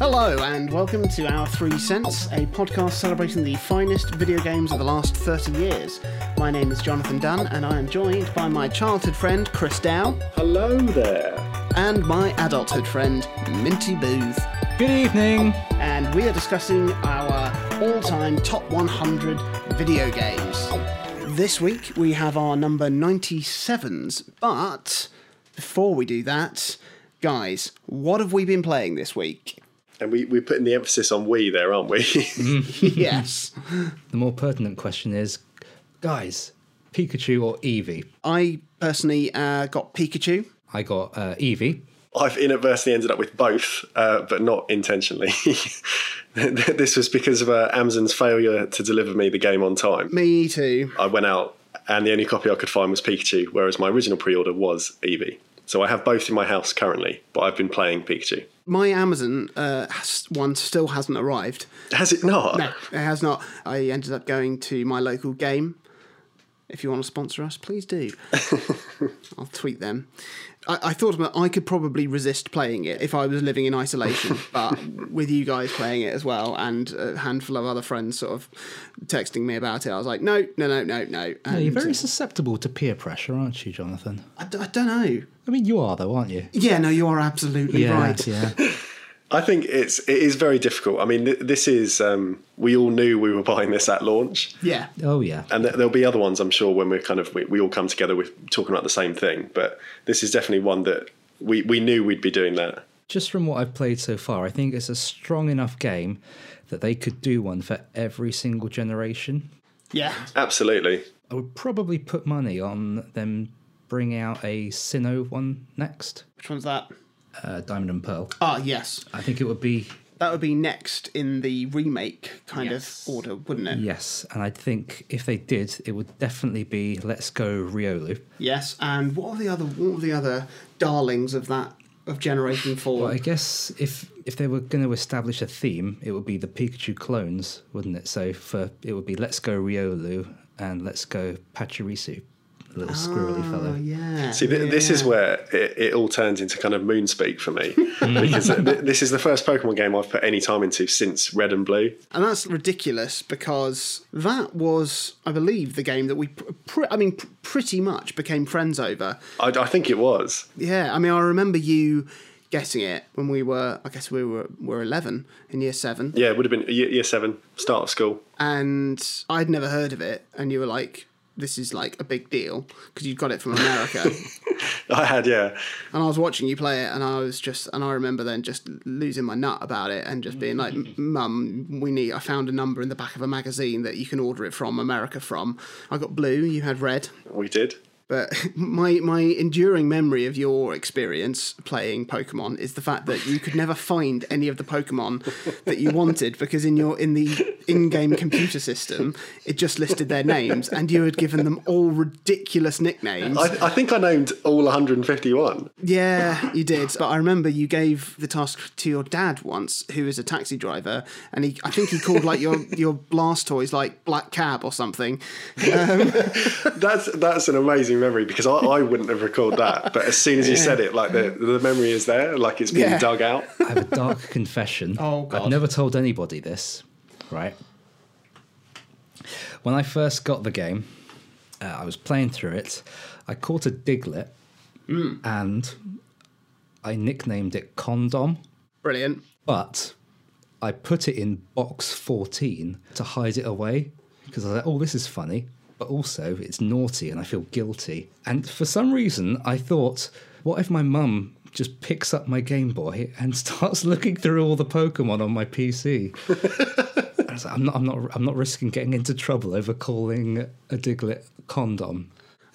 Hello, and welcome to Our Three Cents, a podcast celebrating the finest video games of the last 30 years. My name is Jonathan Dunn, and I am joined by my childhood friend Chris Dow Hello there. and my adulthood friend Minty Booth. Good evening. And we are discussing our all time top 100 video games. This week we have our number 97s, but before we do that, guys, what have we been playing this week? And we, we're putting the emphasis on we there, aren't we? yes. The more pertinent question is, guys, Pikachu or Eevee? I personally uh, got Pikachu. I got uh, Eevee. I've inadvertently ended up with both, uh, but not intentionally. this was because of uh, Amazon's failure to deliver me the game on time. Me too. I went out and the only copy I could find was Pikachu, whereas my original pre order was Eevee. So I have both in my house currently, but I've been playing Pikachu. My Amazon uh, has- one still hasn't arrived. Has it not? No, it has not. I ended up going to my local game. If you want to sponsor us, please do. I'll tweet them. I, I thought about I could probably resist playing it if I was living in isolation, but with you guys playing it as well and a handful of other friends sort of texting me about it, I was like, no, no, no, no, no. Yeah, And you're very susceptible to peer pressure, aren't you, Jonathan? I, d- I don't know. I mean, you are, though, aren't you? Yeah, no, you are absolutely right. Yeah. I think it's it is very difficult. I mean, th- this is um, we all knew we were buying this at launch, Yeah. Oh, yeah. and th- there'll be other ones I'm sure when we're kind of we, we all come together with talking about the same thing. But this is definitely one that we we knew we'd be doing that. Just from what I've played so far, I think it's a strong enough game that they could do one for every single generation. Yeah. Absolutely. I would probably put money on them bring out a Sinnoh one next, Which one's that? Uh, Diamond and Pearl. Ah, yes. I think it would be That would be next in the remake kind Yes. of order, wouldn't it? yes, and I think if they did, it would definitely be Let's Go Riolu. Yes, and what are the other what are the other darlings of that of Generation Four? Well, I guess if if they were going to establish a theme, it would be the Pikachu clones, wouldn't it? So for it would be Let's Go Riolu and Let's Go Pachirisu, the little squirrely ah, Oh fellow. yeah. See, th- yeah, this is where it, it all turns into kind of moon speak for me because th- this is the first Pokemon game I've put any time into since Red and Blue. and that's ridiculous because that was, I believe, the game that we, pr- pr- I mean, pr- pretty much became friends over. I, I think it was. Yeah, I mean, I remember you getting it when we were, I guess we were were eleven in year seven, Yeah, it would have been year, year seven, start of school. and I'd never heard of it, and you were like. This is like a big deal because you got it from America. I had, yeah. And I was watching you play it, and I was just, and I remember then just losing my nut about it, and just being like, mm. "Mum, we need." I found a number in the back of a magazine that you can order it from America from. I got blue, you had red, We did. But my my enduring memory of your experience playing Pokemon is the fact that you could never find any of the Pokemon that you wanted because in your in the in-game computer system it just listed their names, and you had given them all ridiculous nicknames. I, I think I named all 151. Yeah, you did. But I remember you gave the task to your dad once, who is a taxi driver, and he I think he called like your your Blastoise like Black Cab or something. That's that's an amazing memory because I, I wouldn't have recalled that. But as soon as you said it, like the, the memory is there, like it's been Yeah. dug out. I have a dark confession. Oh, God. I've never told anybody this, right? When I first got the game, uh, I was playing through it. I caught a Diglett, and I nicknamed it Condom, Brilliant. but I put it in box 14 to hide it away because I was like, oh, this is funny, but also it's naughty and I feel guilty. And for some reason, I thought, what if my mum just picks up my Game Boy and starts looking through all the Pokemon on my PC? I was like, I'm not, I'm not, I'm not risking getting into trouble over calling a Diglett condom.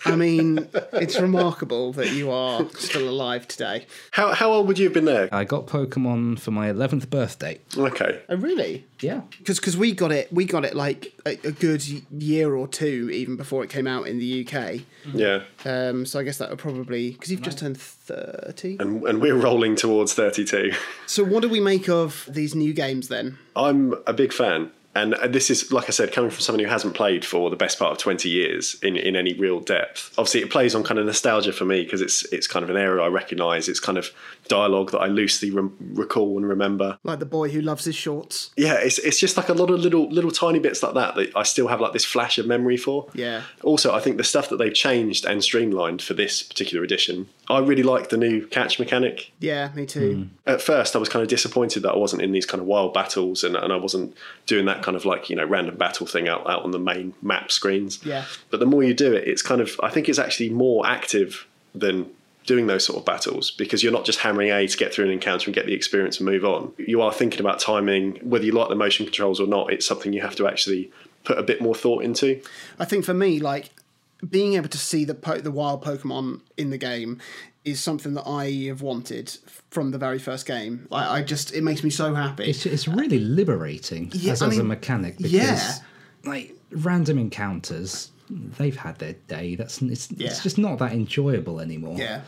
I mean, it's remarkable that you are still alive today. How how old would you have been there? I got Pokemon for my 11th birthday. Okay. Oh, really? Yeah. Because we got it we got it like a, a good year or two even before it came out in the UK. Yeah. Um, so I guess that would probably because you've just turned thirty. And and we're rolling towards 32. So what do we make of these new games then? I'm a big fan. And uh, this is, like I said, coming from someone who hasn't played for the best part of 20 years in, in any real depth. Obviously, it plays on kind of nostalgia for me because it's it's kind of an era I recognise. It's kind of dialogue that I loosely rem- recall and remember. Like the boy who loves his shorts. Yeah, it's, it's just like a lot of little little tiny bits like that that I still have like this flash of memory for. Yeah. Also, I think the stuff that they've changed and streamlined for this particular edition, I really like the new catch mechanic. Yeah, me too. Hmm. At first, I was kind of disappointed that I wasn't in these kind of wild battles and, and I wasn't doing that kind of like, you know, random battle thing out, out on the main map screens. Yeah. But the more you do it, it's kind of, I think it's actually more active than doing those sort of battles because you're not just hammering A to get through an encounter and get the experience and move on. You are thinking about timing, whether you like the motion controls or not, it's something you have to actually put a bit more thought into. I think for me, like being able to see the po- the wild Pokemon in the game is something that I have wanted from the very first game. I, I just it makes me so happy. It's, it's really liberating Yeah, as, I as a mechanic because yeah. like random encounters they've had their day that's it's, Yeah. it's just not that enjoyable anymore yeah,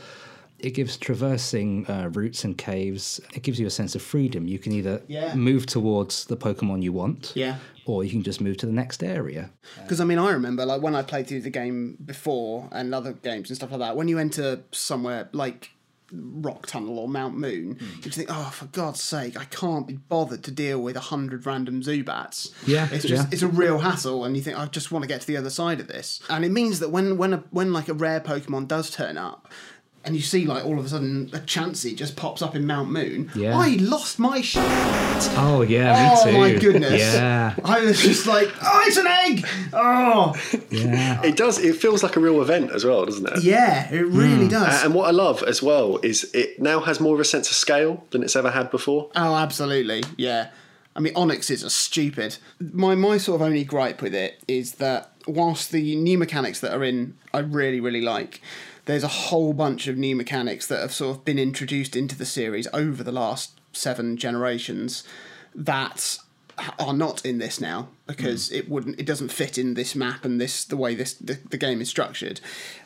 it gives traversing uh, routes and caves it gives you a sense of freedom you can either Yeah. move towards the pokemon you want yeah. or you can just move to the next area Because I mean, I remember like when I played through the game before and other games and stuff like that. When you enter somewhere like Rock Tunnel or Mount Moon, Hmm. you think, oh, for God's sake, I can't be bothered to deal with a hundred random Zubats. Yeah, it's just yeah. it's a real hassle, and you think I just want to get to the other side of this. And it means that when when a, when like a rare Pokemon does turn up. And you see, like all of a sudden, a Chansey just pops up in Mount Moon. Yeah. I lost my shit. oh yeah Oh my goodness! yeah I was just like, oh, it's an egg. Oh, yeah It does, it feels like a real event as well, doesn't it? Yeah, it really hmm. does. And what I love as well is it now has more of a sense of scale than it's ever had before. oh, absolutely. Yeah. I mean, Onixes are stupid. My my sort of only gripe with it is that whilst the new mechanics that are in, I really really like. There's a whole bunch of new mechanics that have sort of been introduced into the series over the last seven generations that are not in this now because it wouldn't it doesn't fit in this map and this the way this the, the game is structured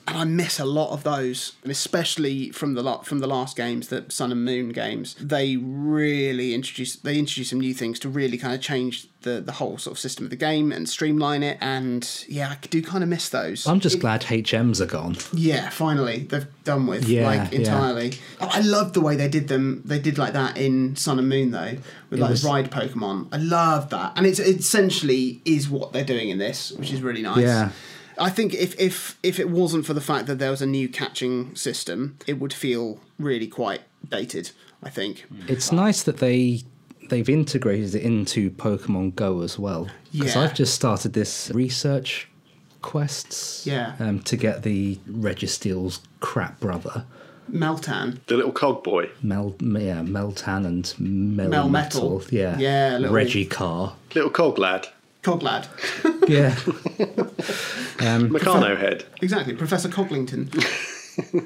and i miss a lot of those and especially from the lot from the last games the sun and moon games they really introduce they introduced some new things to really kind of change the the whole sort of system of the game and streamline it and yeah i do kind of miss those i'm just glad hms are gone yeah, finally they've done with Yeah, like yeah. entirely. Oh, I love the way they did them. They did like that in Sun and Moon though, with like was- ride Pokemon. I love that, and it's it essentially is what they're doing in this, which is really nice. Yeah. I think if if if it wasn't for the fact that there was a new catching system, it would feel really quite dated. I think. It's nice that they they've integrated it into Pokemon Go as well. Because Yeah. I've just started this research quests. Yeah. Um, to get the Registeel's crap brother, Meltan. The little cog boy. Mel, yeah, Meltan and Mel, Melmetal. Metal. Yeah. Yeah, little- Reggie Car. Little cog lad. Coglad. Yeah. Um, Meccano head. Exactly, Professor Coglington.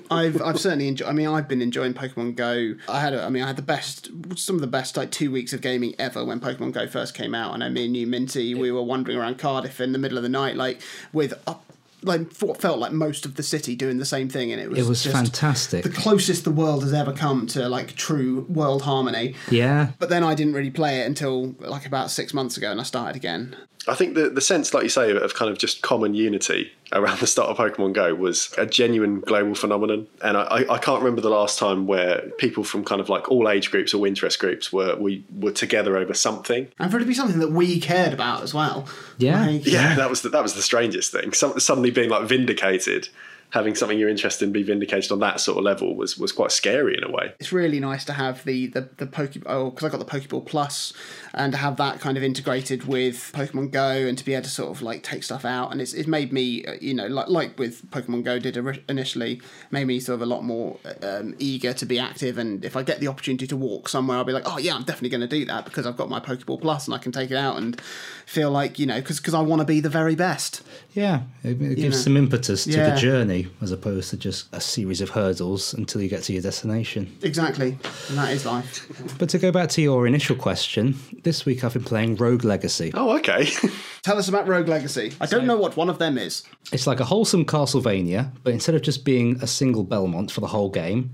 I've I've certainly enjoyed. I mean, I've been enjoying Pokemon Go. I had, a, I mean, I had the best, some of the best like two weeks of gaming ever when Pokemon Go first came out. And I mean, you Minty, we were wandering around Cardiff in the middle of the night, like with up, like what felt like most of the city doing the same thing, and it was It was fantastic. the closest the world has ever come to like true world harmony. Yeah. But then I didn't really play it until like about six months ago, and I started again. I think the, the sense, like you say, of kind of just common unity around the start of Pokemon Go was a genuine global phenomenon. And I, I, I can't remember the last time where people from kind of like all age groups or interest groups were we were together over something. And for it to be something that we cared about as well. Yeah. Like, Yeah, that was the, that was the strangest thing. Some, suddenly being like vindicated, having something you're interested in be vindicated on that sort of level was was quite scary in a way. it's really nice to have the the the Poke oh because I got the Pokeball Plus and to have that kind of integrated with Pokemon Go and to be able to sort of like take stuff out and it's it's made me uh, you know like like with Pokemon Go did initially made me sort of a lot more um, eager to be active and if I get the opportunity to walk somewhere I'll be like oh yeah I'm definitely going to do that because I've got my Pokeball Plus and I can take it out and feel like you know because I want to be the very best Yeah. It, it gives know. some impetus to Yeah. the journey as opposed to just a series of hurdles until you get to your destination. exactly and that is life But to go back to your initial question, this week I've been playing Rogue Legacy. Oh, okay. tell us about Rogue Legacy I don't know what one of them is It's like a wholesome Castlevania, but instead of just being a single Belmont for the whole game,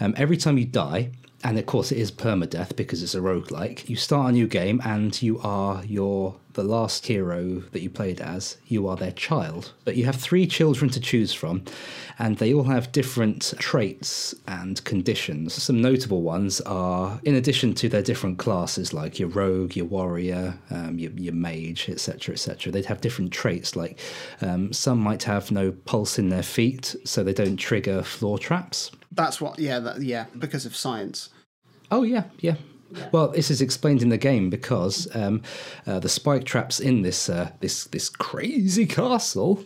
um, every time you die, and of course it is permadeath because it's a roguelike. You start a new game and you are your the last hero that you played as, you are their child. But you have three children to choose from, and they all have different traits and conditions. Some notable ones are, in addition to their different classes, like your rogue, your warrior, um, your, your mage, etc., etc., they'd have different traits. Like um, some might have no pulse in their feet, so they don't trigger floor traps. That's what. Yeah, that, yeah. Because of science. Oh yeah, yeah. Well, this is explained in the game because um, uh, the spike traps in this uh, this this crazy castle,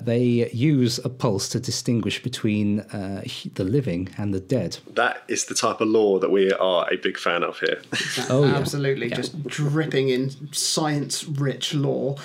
they use a pulse to distinguish between uh, the living and the dead. That is the type of law that we are a big fan of here. Oh, yeah. absolutely. Just dripping in science-rich lore.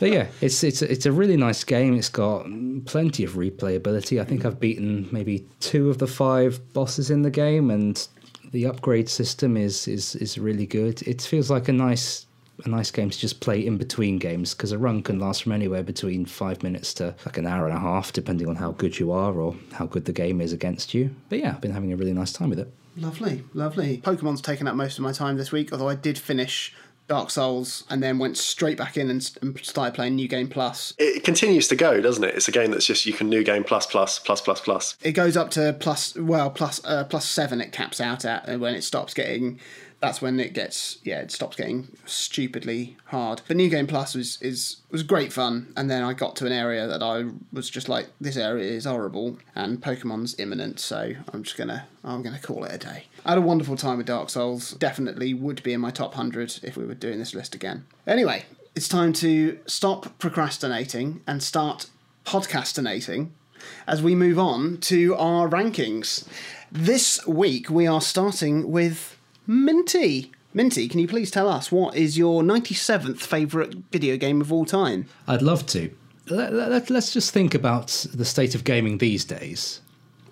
But yeah, it's it's it's a really nice game. It's got plenty of replayability. I think I've beaten maybe two of the five bosses in the game, and the upgrade system is is is really good. It feels like a nice a nice game to just play in between games because a run can last from anywhere between five minutes to like an hour and a half, depending on how good you are or how good the game is against you. But yeah, I've been having a really nice time with it. Lovely, lovely. Pokemon's taken up most of my time this week, although I did finish Dark Souls and then went straight back in and, and started playing New Game Plus. It continues to go, doesn't it? It's a game that's just you can new game plus plus plus plus plus. It goes up to plus, well, plus uh, plus seven. It caps out at, when it stops getting, that's when it gets, yeah, it stops getting stupidly hard. But New Game Plus was is was great fun, and then I got to an area that I was just like, this area is horrible, and Pokemon's imminent, so I'm just gonna, I'm gonna call it a day. I had a wonderful time with Dark Souls. Definitely would be in my top hundred if we were doing this list again. Anyway, it's time to stop procrastinating and start podcastinating as we move on to our rankings. This week we are starting with Minty. Minty, can you please tell us what is your 97th favourite video game of all time? I'd love to. Let, let, let's just think about the state of gaming these days.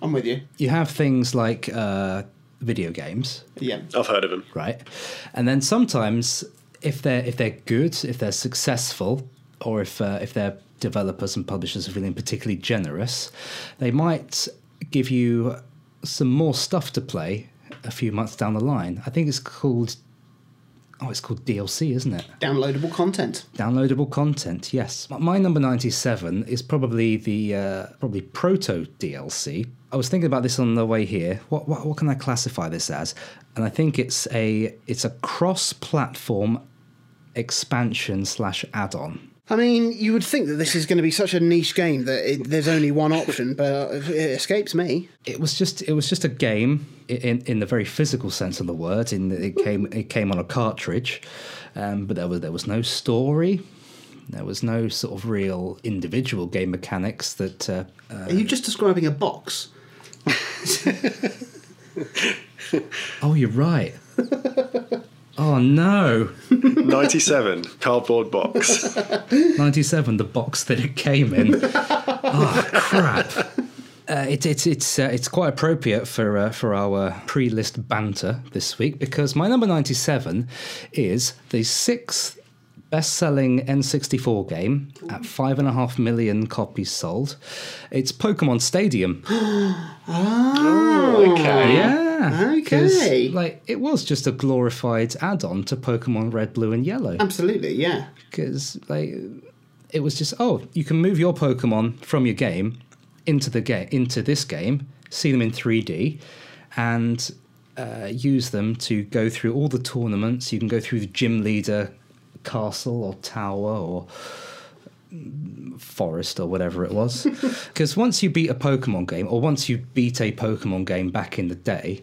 I'm with you. You have things like uh, video games, Yeah. I've heard of them. right? And then sometimes, if they're if they're good, if they're successful, or if uh, if their developers and publishers are feeling particularly generous, they might give you some more stuff to play a few months down the line. I think it's called oh, it's called DLC, isn't it? Downloadable content. Downloadable content, yes. My number ninety-seven is probably the uh, probably proto DLC. I was thinking about this on the way here. What, what what can I classify this as? And I think it's a it's a cross-platform expansion slash add-on. I mean, you would think that this is going to be such a niche game that it, there's only one option, but it escapes me. It was just it was just a game in in the very physical sense of the word. In that it came it came on a cartridge, um, but there was there was no story. There was no sort of real individual game mechanics that uh, Are you just describing a box? Oh, you're right. oh no. 97 cardboard box. 97, the box that it came in. oh, crap. Uh, it, it, it's uh, it's quite appropriate for uh, for our pre-list banter this week because my number 97 is the sixth best-selling N64 game at five and a half million copies sold. It's Pokemon Stadium. okay. Yeah. 'Cause, Okay. Like it was just a glorified add-on to Pokemon Red, Blue, and Yellow. Absolutely, yeah. Because like it was just oh, you can move your Pokemon from your game into the game into this game, see them in 3D, and uh, use them to go through all the tournaments. You can go through the gym leader castle or tower or forest or whatever it was. Because once you beat a Pokemon game, or once you beat a Pokemon game back in the day,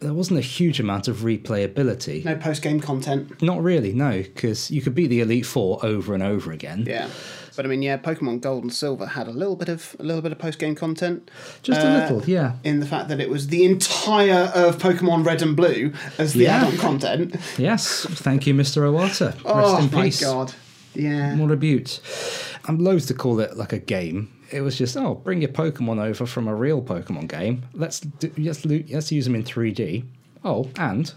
there wasn't a huge amount of replayability. No post game content. Not really, no, because you could beat the Elite Four over and over again. Yeah. But I mean, yeah, Pokemon Gold and Silver had a little bit of a little bit of post game content. Just a Uh, little, yeah. In the fact that it was the entire of Pokemon Red and Blue as the Yeah. add-on content. Yes, thank you, Mr. Iwata. Rest oh in my peace. god. Yeah. What a beaut. I'm loath to call it like a game. It was just, oh, bring your Pokemon over from a real Pokemon game. Let's do, let's, let's use them in 3D. Oh, and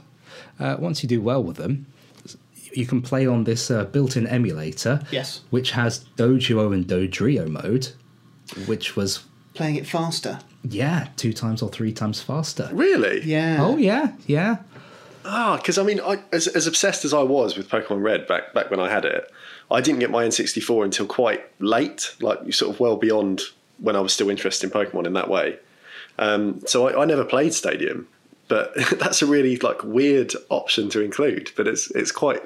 uh, once you do well with them, you can play on this uh, built-in emulator. Yes. Which has Doduo and Dodrio mode, which was playing it faster. Yeah, two times or three times faster. Really? Yeah. Oh yeah, yeah. Ah, because I mean, I, as, as obsessed as I was with Pokemon Red back back when I had it, I didn't get my N64 until quite late, like sort of well beyond when I was still interested in Pokemon in that way. Um, so I, I never played Stadium, but that's a really like weird option to include. But it's it's quite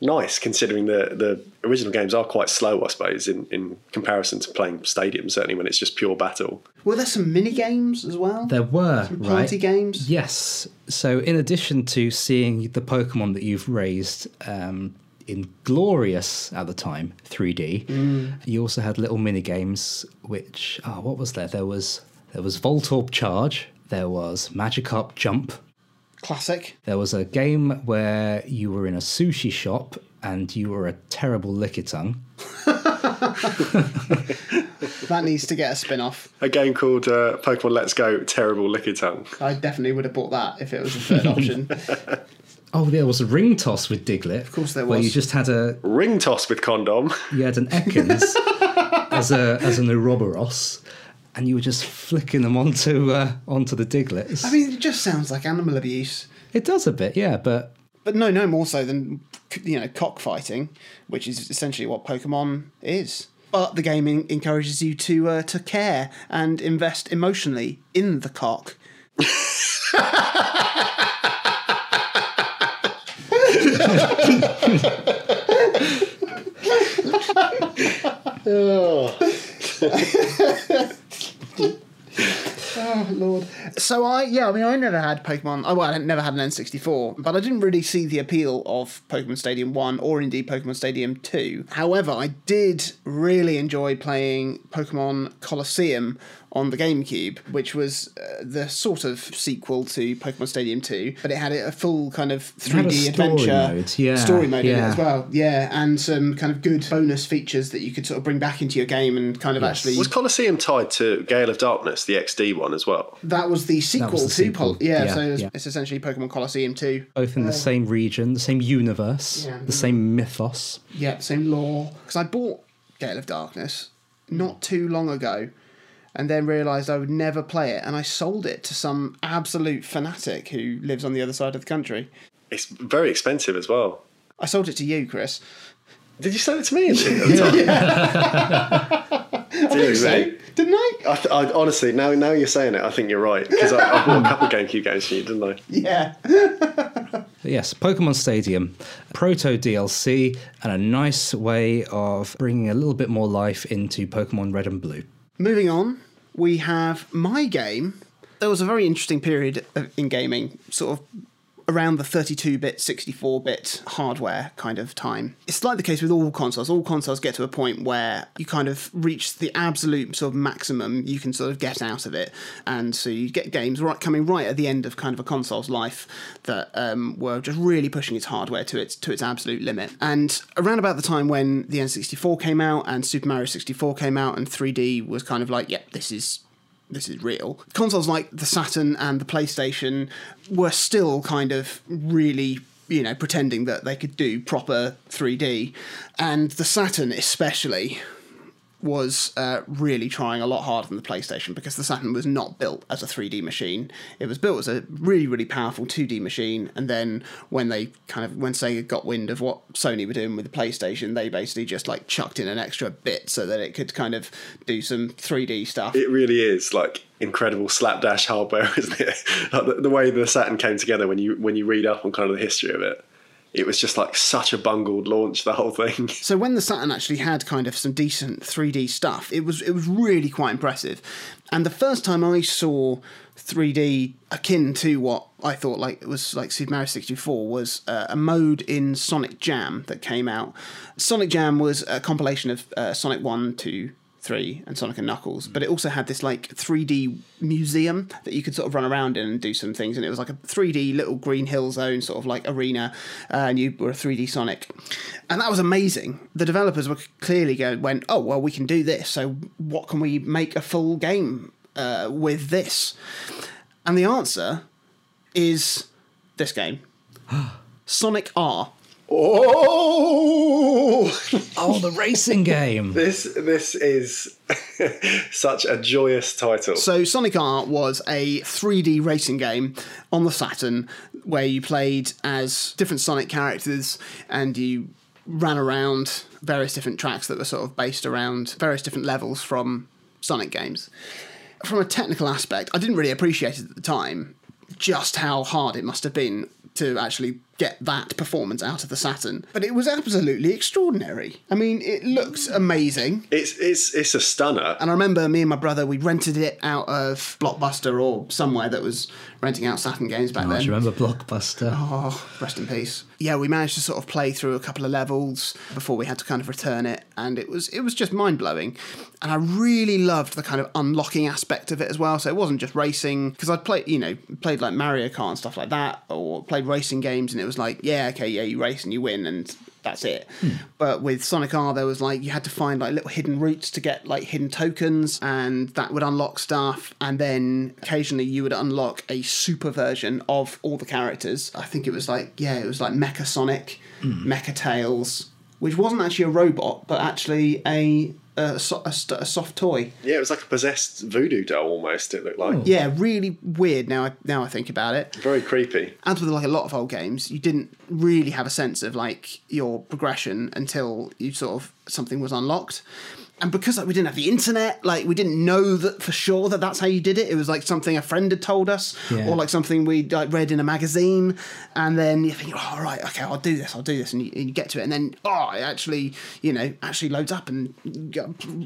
nice considering the the original games are quite slow, I suppose, in, in comparison to playing Stadium. Certainly when it's just pure battle. Were there some mini games as well? There were Some right. party games? Yes. So in addition to seeing the Pokemon that you've raised um, in glorious at the time 3D, you also had little mini games. Which oh, what was there? There was there was Voltorb Charge. There was Magikarp Jump. Classic. There was a game where you were in a sushi shop and you were a terrible lickitung. That needs to get a spin off. A game called uh, Pokemon Let's Go Terrible Lickitung. I definitely would have bought that if it was a third option. Oh, there was a ring toss with Diglett. Of course there was. Where you just had a Ring toss with condom. you had an Ekans as a as an Ouroboros, and you were just flicking them onto uh, onto the Digletts. I mean, it just sounds like animal abuse. it does a bit, yeah, but But no, no more so than you know cockfighting, which is essentially what Pokemon is. But the game en- encourages you to uh, to care and invest emotionally in the cock. Oh Oh, lord! So I yeah, I mean I never had Pokemon. Oh well, I never had an N sixty four, but I didn't really see the appeal of Pokemon Stadium one or indeed Pokemon Stadium two. However, I did really enjoy playing Pokemon Colosseum on the GameCube, which was uh, the sort of sequel to Pokemon Stadium two, but it had a full kind of 3D story adventure mode, yeah, story mode in it as well. Yeah, and some kind of good bonus features that you could sort of bring back into your game and kind of actually Was Colosseum tied to Gale of Darkness, the XD one as well? That was the sequel was the to sequel. Pol- yeah, Yeah, so it's, yeah. it's essentially Pokemon Colosseum 2. both in the same region, the same universe, Yeah. the same mythos. Yeah, same lore. Because I bought Gale of Darkness not too long ago and then realised I would never play it and I sold it to some absolute fanatic who lives on the other side of the country. It's very expensive as well. I sold it to you, Chris. Did you sell it to me? At the time? Dear So, me. didn't I? I, th- I honestly now now you're saying it, I think you're right because I, I bought a couple of GameCube games from you, didn't I? Yeah. Yes, Pokemon Stadium, proto DLC, and a nice way of bringing a little bit more life into Pokemon Red and Blue. Moving on, we have my game. There was a very interesting period in gaming, sort of around the 32-bit, 64-bit hardware kind of time. It's like the case with all consoles. All consoles get to a point where you kind of reach the absolute sort of maximum you can sort of get out of it, and so you get games right coming right at the end of kind of a console's life that um, were just really pushing its hardware to its to its absolute limit. And around about the time when the N64 came out and Super Mario 64 came out and 3D was kind of like, yep, this is this is real. Consoles like the Saturn and the PlayStation were still kind of really, you know, pretending that they could do proper 3D. And the Saturn, especially, was uh, really trying a lot harder than the PlayStation because the Saturn was not built as a 3D machine. It was built as a really, really powerful 2D machine. And then when they kind of, when Sega got wind of what Sony were doing with the PlayStation, they basically just like chucked in an extra bit so that it could kind of do some 3D stuff. It really is like incredible slapdash hardware, isn't it? like the, the way the Saturn came together when you when you read up on kind of the history of it, it was just like such a bungled launch. The whole thing. So when the Saturn actually had kind of some decent 3D stuff, it was it was really quite impressive. And the first time I saw 3D akin to what I thought like it was like Super Mario 64 was uh, a mode in Sonic Jam that came out. Sonic Jam was a compilation of uh, Sonic 1, 2, 3 and Sonic and Knuckles, but it also had this like 3D museum that you could sort of run around in and do some things. And it was like a 3D little Green Hill Zone sort of like arena, uh, and you were a 3D Sonic, and that was amazing. The developers were clearly going, went, oh well, we can do this. So what can we make a full game uh, with this? And the answer is this game, Sonic R. Oh, Oh, the racing game. this this is such a joyous title. So Sonic R was a 3D racing game on the Saturn where you played as different Sonic characters and you ran around various different tracks that were sort of based around various different levels from Sonic games. From a technical aspect, I didn't really appreciate it at the time just how hard it must have been to actually get that performance out of the Saturn. But it was absolutely extraordinary. I mean, it looks amazing. It's it's it's a stunner. And I remember me and my brother, we rented it out of Blockbuster or somewhere that was renting out Saturn games back Oh, then. do you remember Blockbuster? Oh, rest in peace. Yeah, we managed to sort of play through a couple of levels before we had to kind of return it, and it was it was just mind blowing. And I really loved the kind of unlocking aspect of it as well. So it wasn't just racing because I'd played, you know, played like Mario Kart and stuff like that, or played racing games, and it was like, yeah, okay, yeah, you race and you win, and that's it. Hmm. But with Sonic R, there was like you had to find like little hidden routes to get like hidden tokens, and that would unlock stuff. And then occasionally you would unlock a super version of all the characters. I think it was like yeah, it was like Mecha Sonic, hmm. Mecha Tails, which wasn't actually a robot, but actually a a, so- a, a soft toy. Yeah, it was like a possessed voodoo doll almost. It looked like Yeah, really weird. Now I now I think about it. very creepy. as with like a lot of old games, you didn't really have a sense of like your progression until you sort of something was unlocked. And because like we didn't have the internet, like we didn't know that for sure that that's how you did it. It was like something a friend had told us, Yeah. or like something we like read in a magazine. And then you think, oh right, okay, I'll do this, I'll do this, and you, and you get to it, and then oh, it actually, you know, actually loads up and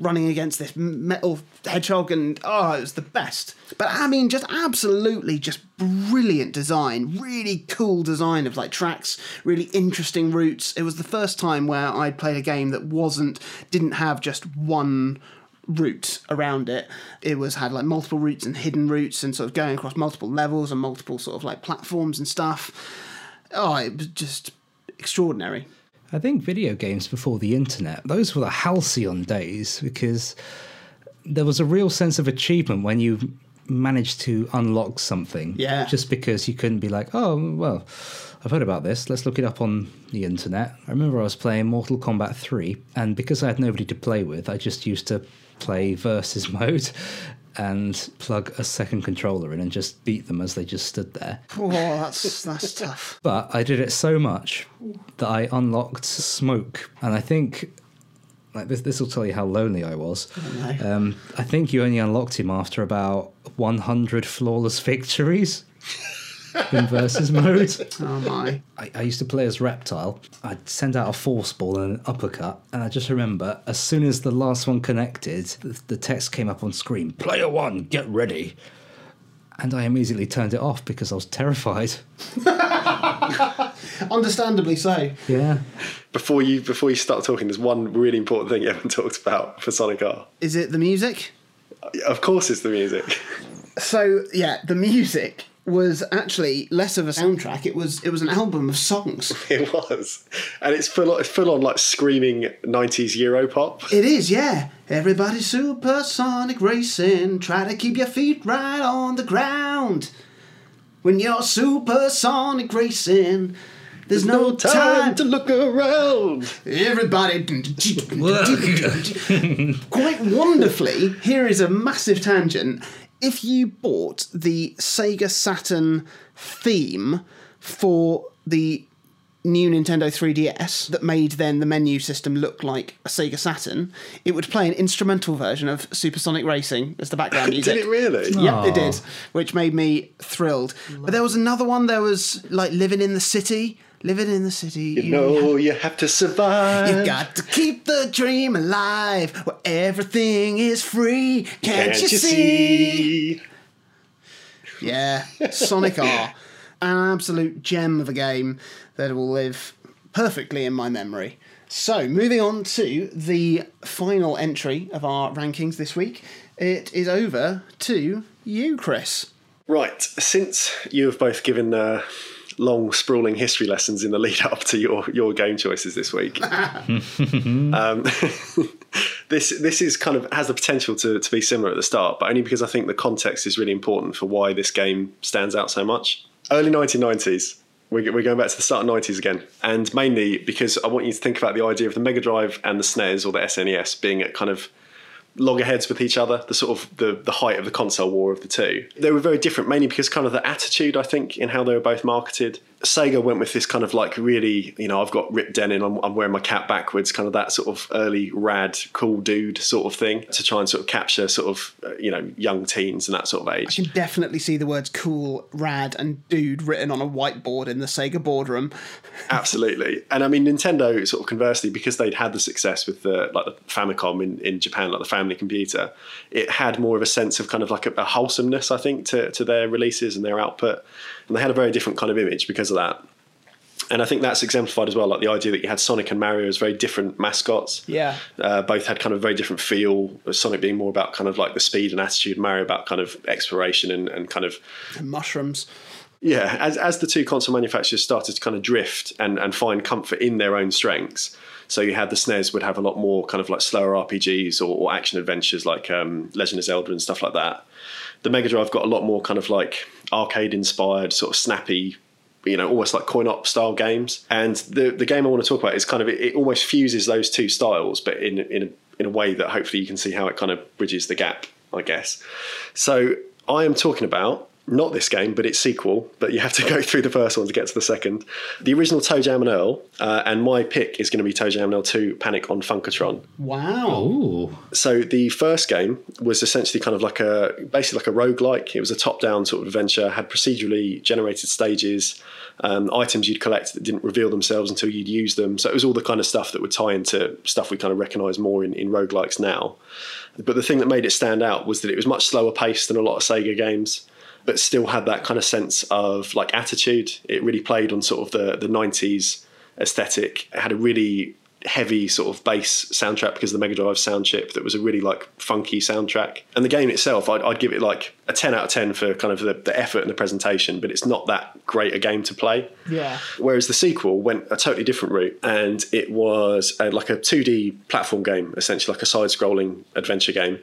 running against this metal hedgehog, and oh, it was the best. But I mean, just absolutely, just brilliant design, really cool design of like tracks, really interesting routes. It was the first time where I'd played a game that wasn't didn't have just one route around it. It was had like multiple routes and hidden routes and sort of going across multiple levels and multiple sort of like platforms and stuff. Oh, it was just extraordinary. I think video games before the internet, those were the halcyon days because there was a real sense of achievement when you managed to unlock something. Yeah. Just because you couldn't be like, oh, well, I've heard about this. Let's look it up on the internet. I remember I was playing Mortal Kombat 3, and because I had nobody to play with, I just used to play versus mode and plug a second controller in and just beat them as they just stood there. Oh, that's that's tough. But I did it so much that I unlocked smoke, and I think like this. This will tell you how lonely I was. no. Um, I think you only unlocked him after about 100 flawless victories in versus mode. Oh my. I, I used to play as Reptile. I'd send out a force ball and an uppercut, and I just remember as soon as the last one connected, the, the text came up on screen: "Player one, get ready." And I immediately turned it off because I was terrified. Understandably so. Yeah. Before you before you start talking, there's one really important thing you haven't talked about for Sonic R. Is it the music? Uh, of course, it's the music. So yeah, the music was actually less of a soundtrack. It was it was an album of songs. It was, and it's full it's full on like screaming '90s Euro pop. It is, yeah. Everybody's supersonic racing. Try to keep your feet right on the ground. When you're supersonic racing, there's no, No time, time to look around. Everybody. Quite wonderfully, here is a massive tangent. If you bought the Sega Saturn theme for the new Nintendo 3DS that made then the menu system look like a Sega Saturn, it would play an instrumental version of Supersonic Racing as the background music. Did it really? Yep, it did, which made me thrilled. But there was another one. There was like living in the city. Living in the city. You know you have to survive. You got to keep the dream alive where everything is free. Can't, you, see? Yeah, Sonic R. An absolute gem of a game that will live perfectly in my memory. So, moving on to the final entry of our rankings this week, it is over to you, Chris. Right, since you have both given uh, long, sprawling history lessons in the lead up to your, your game choices this week, um, this this is kind of has the potential to, to be similar at the start, but only because I think the context is really important for why this game stands out so much. Early 1990s, We're, going back to the start of 90s again. And mainly because I want you to think about the idea of the Mega Drive and the SNES or the SNES being at kind of loggerheads with each other, the sort of the, the height of the console war of the two. They were very different, mainly because kind of the attitude, I think, in how they were both marketed. Sega went with this kind of like really, you know, I've got ripped denim, I'm, I'm wearing my cap backwards, kind of that sort of early rad, cool dude sort of thing to try and sort of capture sort of, uh, you know, young teens and that sort of age. I can definitely see the words cool, rad, and dude written on a whiteboard in the Sega boardroom. Absolutely. And I mean, Nintendo sort of conversely, because they'd had the success with the like the Famicom in, in Japan, like the family computer, it had more of a sense of kind of like a, a wholesomeness, I think, to, to their releases and their output. And they had a very different kind of image because of that. And I think that's exemplified as well, like the idea that you had Sonic and Mario as very different mascots. Yeah. Uh, both had kind of very different feel. Sonic being more about kind of like the speed and attitude, Mario about kind of exploration and, and kind of And mushrooms. yeah, as, as the two console manufacturers started to kind of drift and, and find comfort in their own strengths. So you had the SNES would have a lot more kind of like slower RPGs or, or action adventures like um, Legend of Zelda and stuff like that. The Mega Drive got a lot more kind of like arcade inspired, sort of snappy, you know, almost like coin op style games. And the the game I want to talk about is kind of it, it almost fuses those two styles, but in in a, in a way that hopefully you can see how it kind of bridges the gap, I guess. So I am talking about not this game, but its sequel. But you have to go through the first one to get to the second. The original ToeJam and Earl, uh, and my pick is going to be ToeJam and Earl Two: Panic on Funkotron. Wow. Ooh. So the first game was essentially kind of like a basically like a roguelike. It was a top-down sort of adventure, had procedurally generated stages, um, items you'd collect that didn't reveal themselves until you'd use them. So it was all the kind of stuff that would tie into stuff we kind of recognise more in, in roguelikes now. But the thing that made it stand out was that it was much slower paced than a lot of Sega games, but still had that kind of sense of like attitude. It really played on sort of the the nineties aesthetic. It had a really heavy sort of bass soundtrack because of the Mega Drive sound chip that was a really like funky soundtrack. And the game itself, I'd, I'd give it like a 10 out of 10 for kind of the, the effort and the presentation, but it's not that great a game to play. Yeah. Whereas the sequel went a totally different route, and it was a, like a 2D platform game, essentially like a side-scrolling adventure game.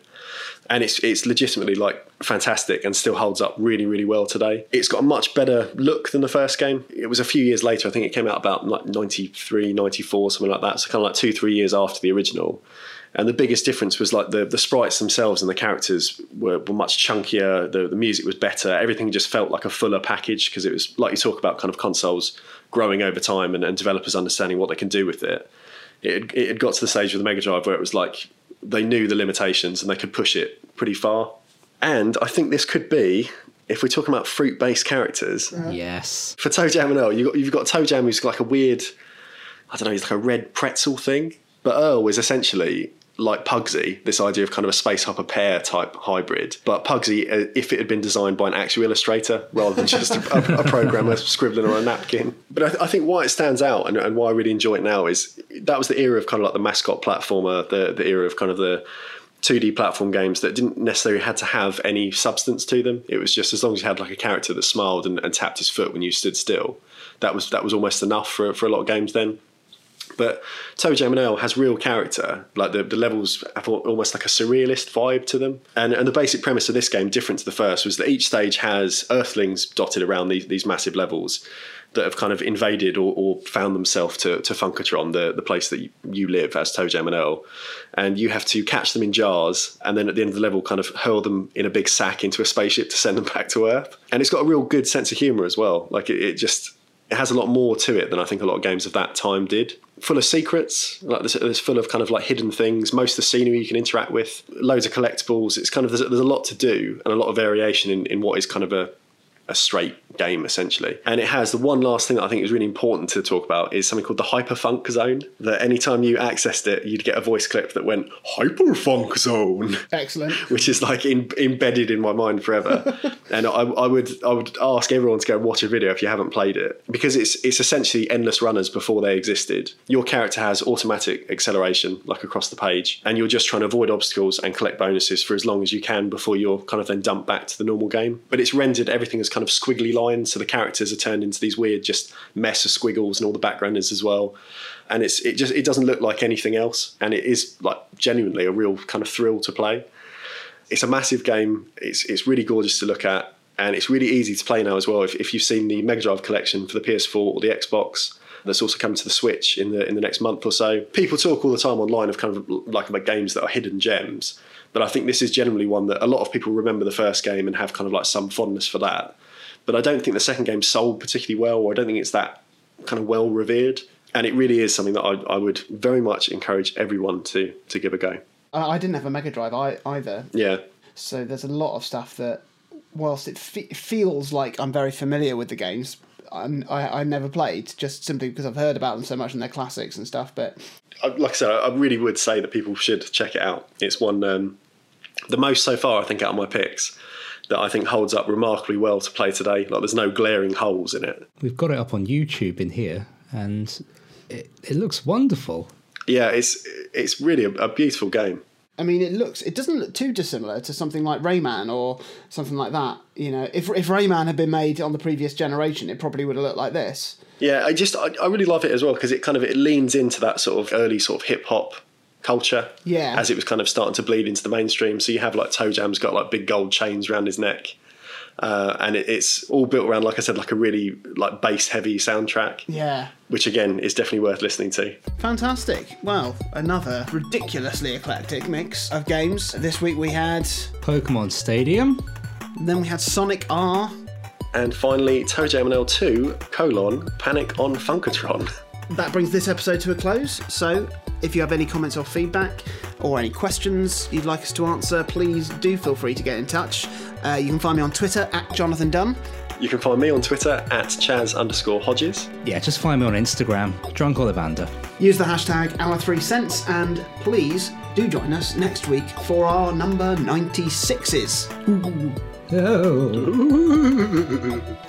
And it's it's legitimately like fantastic and still holds up really really well today. It's got a much better look than the first game. It was a few years later. I think it came out about like 93, 94, something like that. So kind of like two three years after the original. And the biggest difference was like the, the sprites themselves and the characters were, were much chunkier. The, the music was better. Everything just felt like a fuller package because it was like you talk about kind of consoles growing over time and, and developers understanding what they can do with it. It, it had got to the stage with the Mega Drive where it was like they knew the limitations and they could push it pretty far. And I think this could be, if we're talking about fruit based characters, Yes. for ToeJam and Earl, you got, you've got ToeJam who's like a weird, I don't know, he's like a red pretzel thing. But Earl is essentially like Pugsy, this idea of kind of a space hopper pair type hybrid. But Pugsy, uh, if it had been designed by an actual illustrator rather than just a, a, programmer scribbling on a napkin. But I, th- I think why it stands out and, and why I really enjoy it now is that was the era of kind of like the mascot platformer, the, the era of kind of the 2D platform games that didn't necessarily had to have any substance to them. It was just as long as you had like a character that smiled and, and tapped his foot when you stood still, that was that was almost enough for for a lot of games then. But ToeJam and Earl has real character. Like the, the levels have almost like a surrealist vibe to them. And and the basic premise of this game, different to the first, was that each stage has Earthlings dotted around these these massive levels that have kind of invaded or, or found themselves to, to Funkotron, the, the place that you, live as ToeJam and Earl. And you have to catch them in jars and then at the end of the level kind of hurl them in a big sack into a spaceship to send them back to Earth. And it's got a real good sense of humour as well. Like it, it just it has a lot more to it than I think a lot of games of that time did. Full of secrets, like there's, there's full of kind of like hidden things. Most of the scenery you can interact with, loads of collectibles. It's kind of there's, there's a lot to do and a lot of variation in, in what is kind of a a straight game essentially. And it has the one last thing that I think is really important to talk about is something called the Hyperfunk Zone. That anytime you accessed it, you'd get a voice clip that went Hyperfunk Zone Excellent. which is like in, embedded in my mind forever. and I, I would I would ask everyone to go and watch a video if you haven't played it because it's it's essentially endless runners before they existed. Your character has automatic acceleration like across the page, and you're just trying to avoid obstacles and collect bonuses for as long as you can before you're kind of then dumped back to the normal game. But it's rendered everything as kind of squiggly lines, so the characters are turned into these weird just mess of squiggles and all the backgrounders as well and it's it just it doesn't look like anything else and it is like genuinely a real kind of thrill to play it's a massive game it's it's really gorgeous to look at and it's really easy to play now as well. If, if you've seen the Mega Drive collection for the PS4 or the Xbox, that's also coming to the Switch in the in the next month or so. People talk all the time online of kind of like about games that are hidden gems, but I think this is generally one that a lot of people remember the first game and have kind of like some fondness for that. But I don't think the second game sold particularly well, or I don't think it's that kind of well revered. And it really is something that I, I would very much encourage everyone to to give a go. I, didn't have a Mega Drive either, Yeah, so there's a lot of stuff that, whilst it fe- feels like I'm very familiar with the games, I'm, I I never played just simply because I've heard about them so much and they're classics and stuff. But like I said, I really would say that people should check it out. It's one um, the most so far, I think, out of my picks that I think holds up remarkably well to play today. Like there's no glaring holes in it. We've got it up on YouTube in here, and it, it looks wonderful. Yeah, it's it's really a, a beautiful game. I mean, it looks it doesn't look too dissimilar to something like Rayman or something like that. You know, if if Rayman had been made on the previous generation, it probably would have looked like this. Yeah, I just I, I really love it as well because it kind of it leans into that sort of early sort of hip hop culture. Yeah. As it was kind of starting to bleed into the mainstream. So you have like ToeJam's got like big gold chains around his neck. Uh, and it, it's all built around, like I said, like a really like bass heavy soundtrack, Yeah. which again is definitely worth listening to. Fantastic. Well, another ridiculously eclectic mix of games. This week we had, Pokemon Stadium. then we had Sonic R. And finally, ToeJam and Earl 2 colon Panic on Funkotron. That brings this episode to a close. So, if you have any comments or feedback or any questions you'd like us to answer, please do feel free to get in touch. Uh, you can find me on Twitter at Jonathan Dunn. You can find me on Twitter at Chaz underscore Hodges. Yeah, just find me on Instagram, Drunk Ollivander. Use the hashtag our3cents and please do join us next week for our number 96s. Oh.